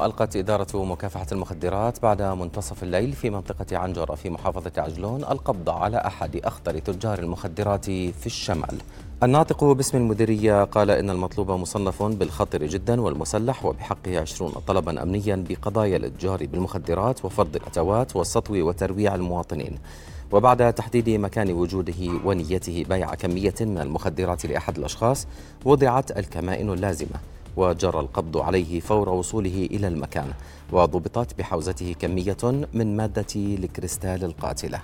ألقت إدارة مكافحة المخدرات بعد منتصف الليل في منطقة عنجرة في محافظة عجلون القبض على أحد أخطر تجار المخدرات في الشمال. الناطق باسم المديرية قال إن المطلوب مصنف بالخطر جدا والمسلح وبحقه عشرون طلبا أمنيا بقضايا الإتجار بالمخدرات وفرض الأتوات والسطو وترويع المواطنين. وبعد تحديد مكان وجوده ونيته بيع كمية من المخدرات لأحد الأشخاص وضعت الكمائن اللازمة. وجرى القبض عليه فور وصوله إلى المكان وضبطت بحوزته كمية من مادة الكريستال القاتلة.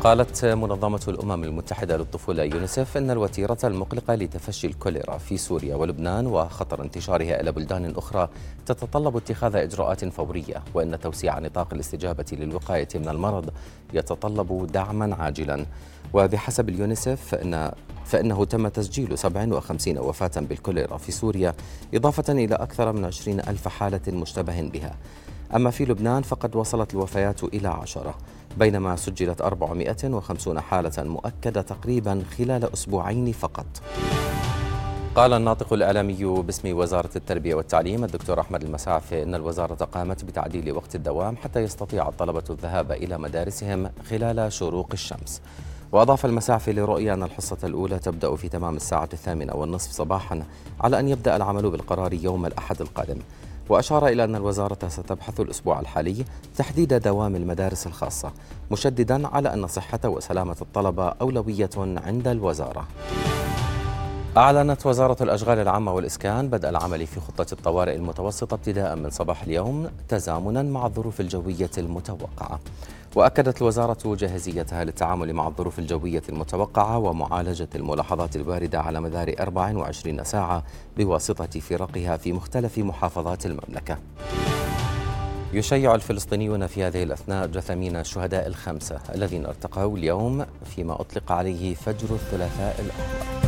قالت منظمة الأمم المتحدة للطفولة يونيسف أن الوتيرة المقلقة لتفشي الكوليرا في سوريا ولبنان وخطر انتشارها إلى بلدان أخرى تتطلب اتخاذ إجراءات فورية وأن توسيع نطاق الاستجابة للوقاية من المرض يتطلب دعما عاجلا. وبحسب اليونيسف فإن فإنه تم تسجيل 57 وفاة بالكوليرا في سوريا إضافة إلى أكثر من 20 ألف حالة مشتبه بها. أما في لبنان فقد وصلت الوفيات إلى عشرة. بينما سجلت 450 حالة مؤكدة تقريبا خلال أسبوعين فقط. قال الناطق الإعلامي باسم وزارة التربية والتعليم الدكتور أحمد المسعفي أن الوزارة قامت بتعديل وقت الدوام حتى يستطيع الطلبة الذهاب إلى مدارسهم خلال شروق الشمس. وأضاف المسعفي لرؤية أن الحصة الأولى تبدأ في تمام الساعة الثامنة والنصف صباحا على أن يبدأ العمل بالقرار يوم الأحد القادم. وأشار إلى أن الوزارة ستبحث الأسبوع الحالي تحديد دوام المدارس الخاصة مشددا على أن صحة وسلامة الطلبة أولوية عند الوزارة. أعلنت وزارة الأشغال العامة والإسكان بدء العمل في خطة الطوارئ المتوسطة ابتداء من صباح اليوم تزامنا مع الظروف الجوية المتوقعة. وأكدت الوزارة جاهزيتها للتعامل مع الظروف الجوية المتوقعة ومعالجة الملاحظات الواردة على مدار 24 ساعة بواسطة فرقها في مختلف محافظات المملكة. يشيع الفلسطينيون في هذه الأثناء جثامين الشهداء الخمسة الذين ارتقوا اليوم فيما أطلق عليه فجر الثلاثاء الأحمر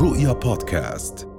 رؤيا بودكاست.